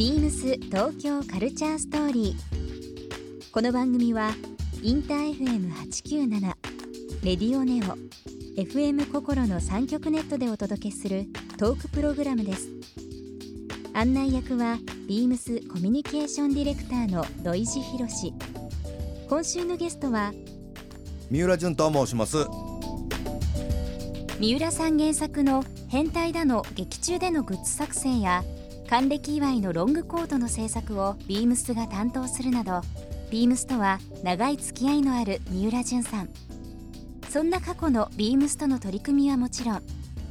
ビームス東京カルチャーストーリー。この番組はインター FM897 レディオネオ FM 心の3極ネットでお届けするトークプログラムです。案内役はビームスコミュニケーションディレクターの土井博志今週のゲストは三浦淳と申します。三浦さん原作の変態だの劇中でのグッズ作成や還暦祝いのロングコートの制作をビームスが担当するなどビームスとは長い付き合いのある三浦淳さん。そんな過去のビームスとの取り組みはもちろん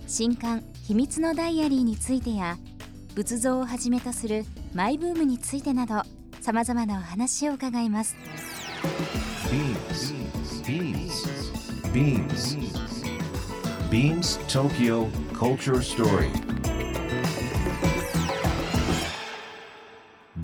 新刊「秘密のダイアリー」についてや仏像をはじめとするマイブームについてなどさまざまなお話を伺います。BeamsBeamsBeamsTokyo Culture Story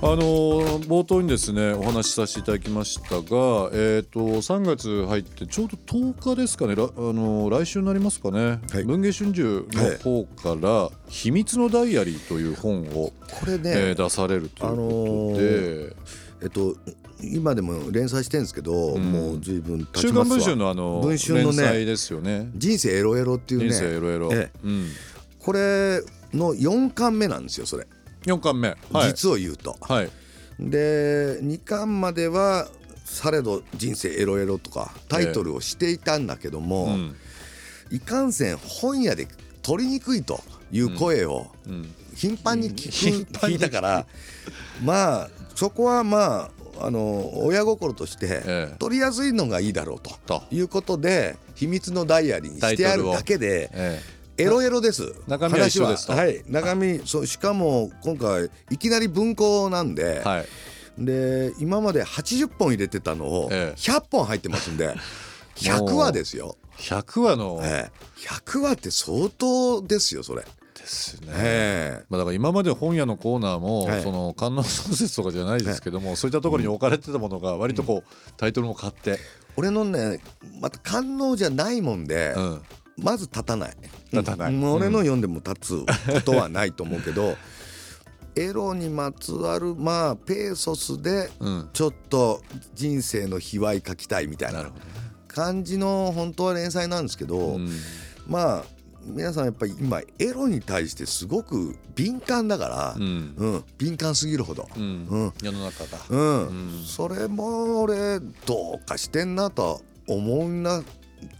あのー冒頭にですねお話しさせていただきましたが、えー、と3月入ってちょうど10日ですかね、らあのー来週になりますかね、はい。文藝春秋の方から「秘密のダイアリー」という本を、これね、えー出されるということで、えっと今でも連載してるんですけど、ん。もう随分経週刊文春のあの文春のねですよね。人生エロエロっていう人生エねロエロ、ええ。うん、これの4巻目なんですよそれ、4巻目、はい、実を言うと。はい、で2巻まではされど人生エロエロとかタイトルをしていたんだけども、うん。いかんせん本屋で取りにくいという声をうん、頻繁に聞く、聞いたからまあそこはまああの親心としてええ。取りやすいのがいいだろうとと、いうことで秘密のダイアリーにしてあるだけでえエロエロです。中身は一緒ですは。い。中身そうしかも今回いきなり文庫なんでえ、はい、で今まで80本入れてたのをええ。100本入ってますんで 100話ですよ、100話の。ええ、100話って相当ですよそれ、ですね。ええ。まあ、だから今まで本屋のコーナーも、はい。その観音小説とかじゃないですけども、そういったところに置かれてたものが割とこう、タイトルも買って、俺のねまた官能じゃないもんで、うん、まず立たない。立たない。うん。俺の読んでも立つことはないと思うけど、エロにまつわるまあペーソスでうん、ちょっと人生の卑猥書きたいみたいな感じの本当は連載なんですけど、ど、うん、まあ皆さんやっぱり今エロに対してすごく敏感だから、ううん。ん、敏感すぎるほど、うん、うん。世の中が、うん。うん。それも俺どうかしてんなと思うな。っ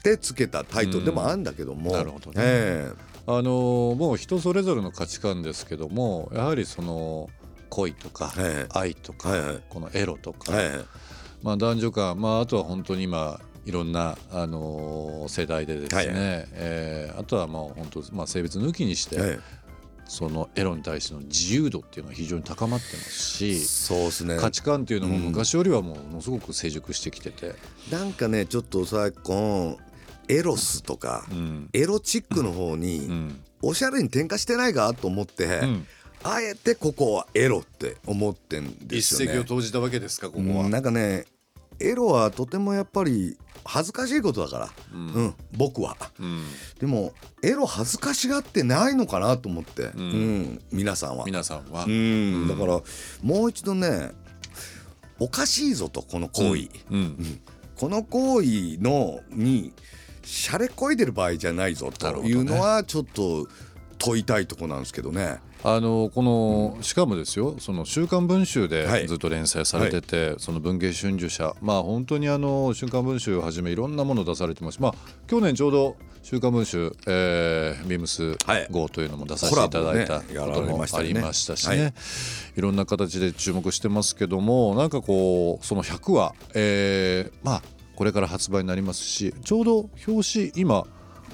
てつけたタイトルでもあるんだけども、うんなるほどね。えあのーもう人それぞれの価値観ですけども、やはりその恋とか、ええ。愛とか、このエロとか、えまあ男女間、まああとは本当に今。いろんな、あのー世代でですね、はえーあとはもう本当、まあ、性別抜きにして、ええそのエロに対しての自由度っていうのは非常に高まってますえしそうですね。価値観っていうのもうん昔よりはもうものすごく成熟してきてて、なんかねちょっと昨今エロスとか、うん。エロチックの方うにん。おしゃれに転化してないかと思って、うん。あえてここはエロって思ってんで一すよね。石を投じたわけですかここは。うんなんかねエロはとてもやっぱり恥ずかしいことだから、ううんん、僕は。うん。でもエロ恥ずかしがってないのかなと思って、うん。ん皆さんは。皆さんは、うん。だからもう一度ねおかしいぞとこの行為、うん。この行為のにしゃれこいでる場合じゃないぞというのはちょっと問いたいとこなんですけどね。あのこのしかもですよその「週刊文春」はい。でずっと連載されてて、その文藝春秋社まあ本当にあの「週刊文春」をはじめいろんなもの出されてます。まあ去年ちょうど「週刊文春」えー、ビームスはい。号というのも出させていただいたこともありましたしね、はいい、ろんな形で注目してますけどもなんかこうその100話、えー、まあこれから発売になりますしちょうど表紙今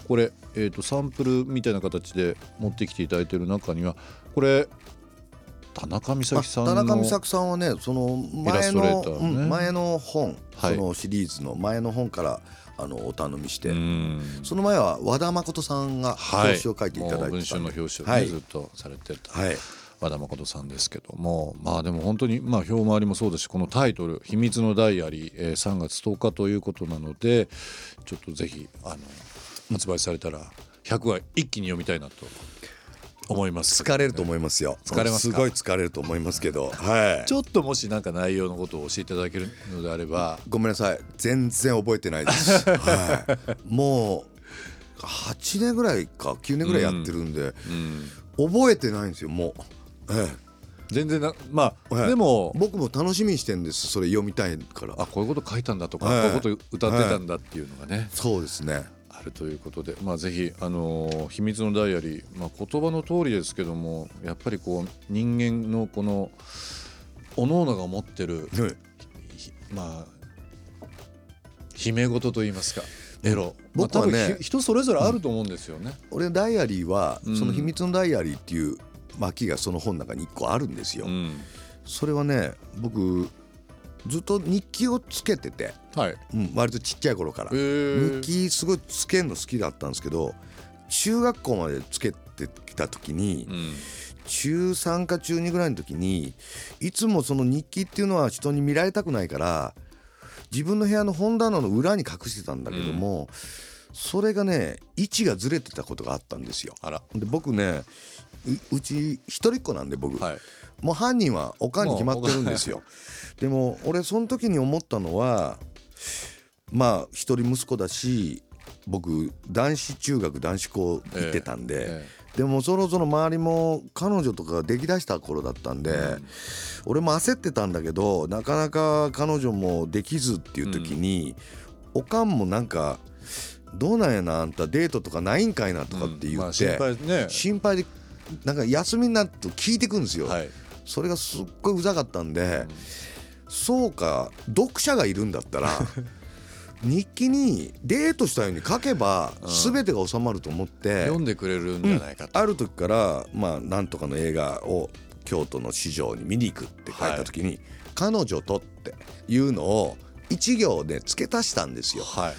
これ、えー、とサンプルみたいな形で持ってきていただいている中にはこれ田中美咲さん田の中美咲さんはねそのイラストレ前の、ーターね。うん前の本、はい。そのシリーズの前の本からあのお頼みして、うん。その前は和田誠さんがはい。表紙を書いていただいてたんで、もう文春の表紙をね、はい。ずっとされてたはい。和田誠さんですけどもまあでも本当にまあ表回りもそうですしこのタイトル「秘密のダイアリー」えー3月10日ということなのでちょっとぜひあの発売されたら100話一気に読みたいなと思います。疲れると思いますよ。疲れますか？すごい疲れると思いますけど。はい。ちょっともしなんか内容のことを教えていただけるのであれば。ごめんなさい。全然覚えてないです、はい、もう8年ぐらいか9年ぐらいやってるんで、うん覚えてないんですよもう、ええ。全然なまあ、はいでも僕も楽しみにしてんですそれ読みたいから。あこういうこと書いたんだとか、はいこういうこと歌ってたんだっていうのがね、そうですね。あるということで、まあ、ぜひ、あのー秘密のダイアリー、まあ、言葉の通りですけどもやっぱりこう人間のこの各々が持ってる、はいひまあ秘め事と言いますかエロ、まあ、僕はね多分ひ人それぞれあると思うんですよね。俺ダイアリーは、うん。その秘密のダイアリーっていう巻がその本の中に1個あるんですよ、うん。それはね僕ずっと日記をつけてて、はい、うん、割とちっちゃい頃から。えー。日記すごいつけるの好きだったんですけど中学校までつけてきた時に、うん。中3か中2ぐらいの時にいつもその日記っていうのは人に見られたくないから自分の部屋の本棚の裏に隠してたんだけども、それがね位置がずれてたことがあったんですよ。あら。で僕ねううち一人っ子なんで僕、はいもう犯人はおかんに決まってるんですよ。でも俺その時に思ったのはまあ一人息子だし僕男子中学男子校行ってたんで、えでもそろそろ周りも彼女とかができだした頃だったんで、俺も焦ってたんだけどなかなか彼女もできずっていう時に、おかんもなんか「どうなんやなあんたデートとかないんかいな」とかって言まあ、って、心配ね。心配でなんか休みになると聞いてくんですよ、はい、それがすっごいうざかったんで、そうか読者がいるんだったら 日記にデートしたように書けばうん。全てが収まると思って、読んでくれるんじゃないかと、ある時からまあなんとかの映画を京都の市場に見に行くって書いた時に、彼女とっていうのを一行で付け足したんですよ。はい。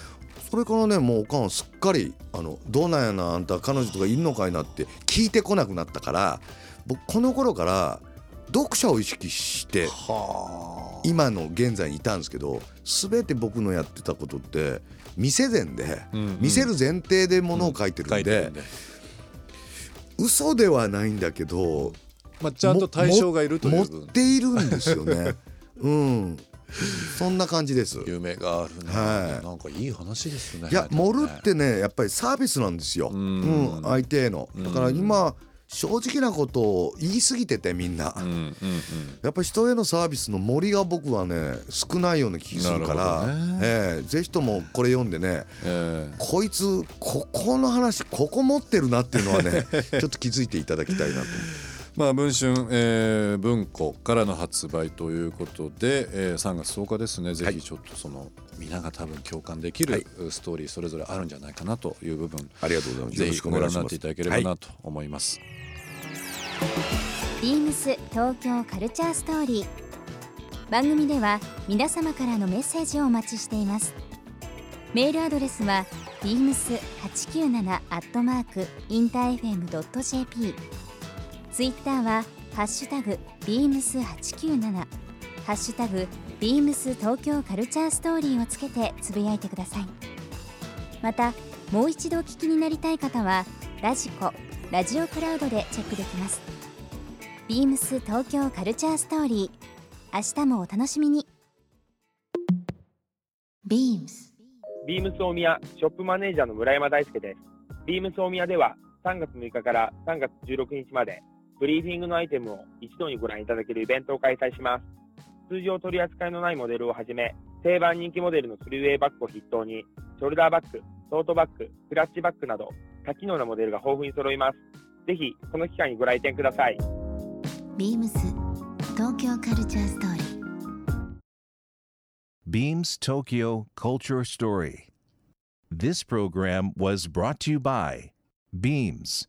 それからねもうおかんはすっかりあの「どうなんやなあんた彼女とかいんのかいな」って聞いてこなくなったから僕この頃から読者を意識しては今の現在にいたんですけど全て僕のやってたことって見せ前で、見せる前提でものを書いてるんで、嘘ではないんだけどまあ、ちゃんと対象がいるという。持分っているんですよね。うん。そんな感じです。夢があるね、はい。なんかいい話ですね。いや盛るってねやっぱりサービスなんですよ、ううん。ん相手への。だから今正直なことを言い過ぎててみんな、うんうんうん。やっぱり人へのサービスの盛りが僕はね少ないような気がするから。ね。ええぜひともこれ読んでねええ。こいつここの話ここ持ってるなっていうのはね ちょっと気づいていただきたいなと。まあ文春、えー文庫からの発売ということで、えー3月10日ですね。ぜひちょっとその、皆が多分共感できる、はい。ストーリーそれぞれあるんじゃないかなという部分ありがとうございます。よぜひご覧になって願いただければなと思います。ビームス東京カルチャーストーリー。番組では皆様からのメッセージをお待ちしています。メールアドレスは beams897 アットマークインター FM.jp ツイッターはハッシュタグ beams897 ハッシュタグ beams 東京カルチャーストーリーをつけてつぶやいてください。またもう一度お聞きになりたい方はラジコラジオクラウドでチェックできますビームス東京カルチャーストーリー明日もお楽しみに BEAMS ビームス大宮ショップマネージャーの村山大輔です。ビームス大宮では3月6日から3月16日までブリーフィングのアイテムを一度にご覧いただけるイベントを開催します。通常取り扱いのないモデルをはじめ、定番人気モデルのスリーウェイバッグを筆頭に、ショルダーバッグ、トートバッグ、クラッチバッグなど多機能なモデルが豊富に揃います。ぜひこの機会にご来店ください。ビームス東京カルチャーストーリー。ビームス東京カルチャーストーリー This program was brought to you by Beams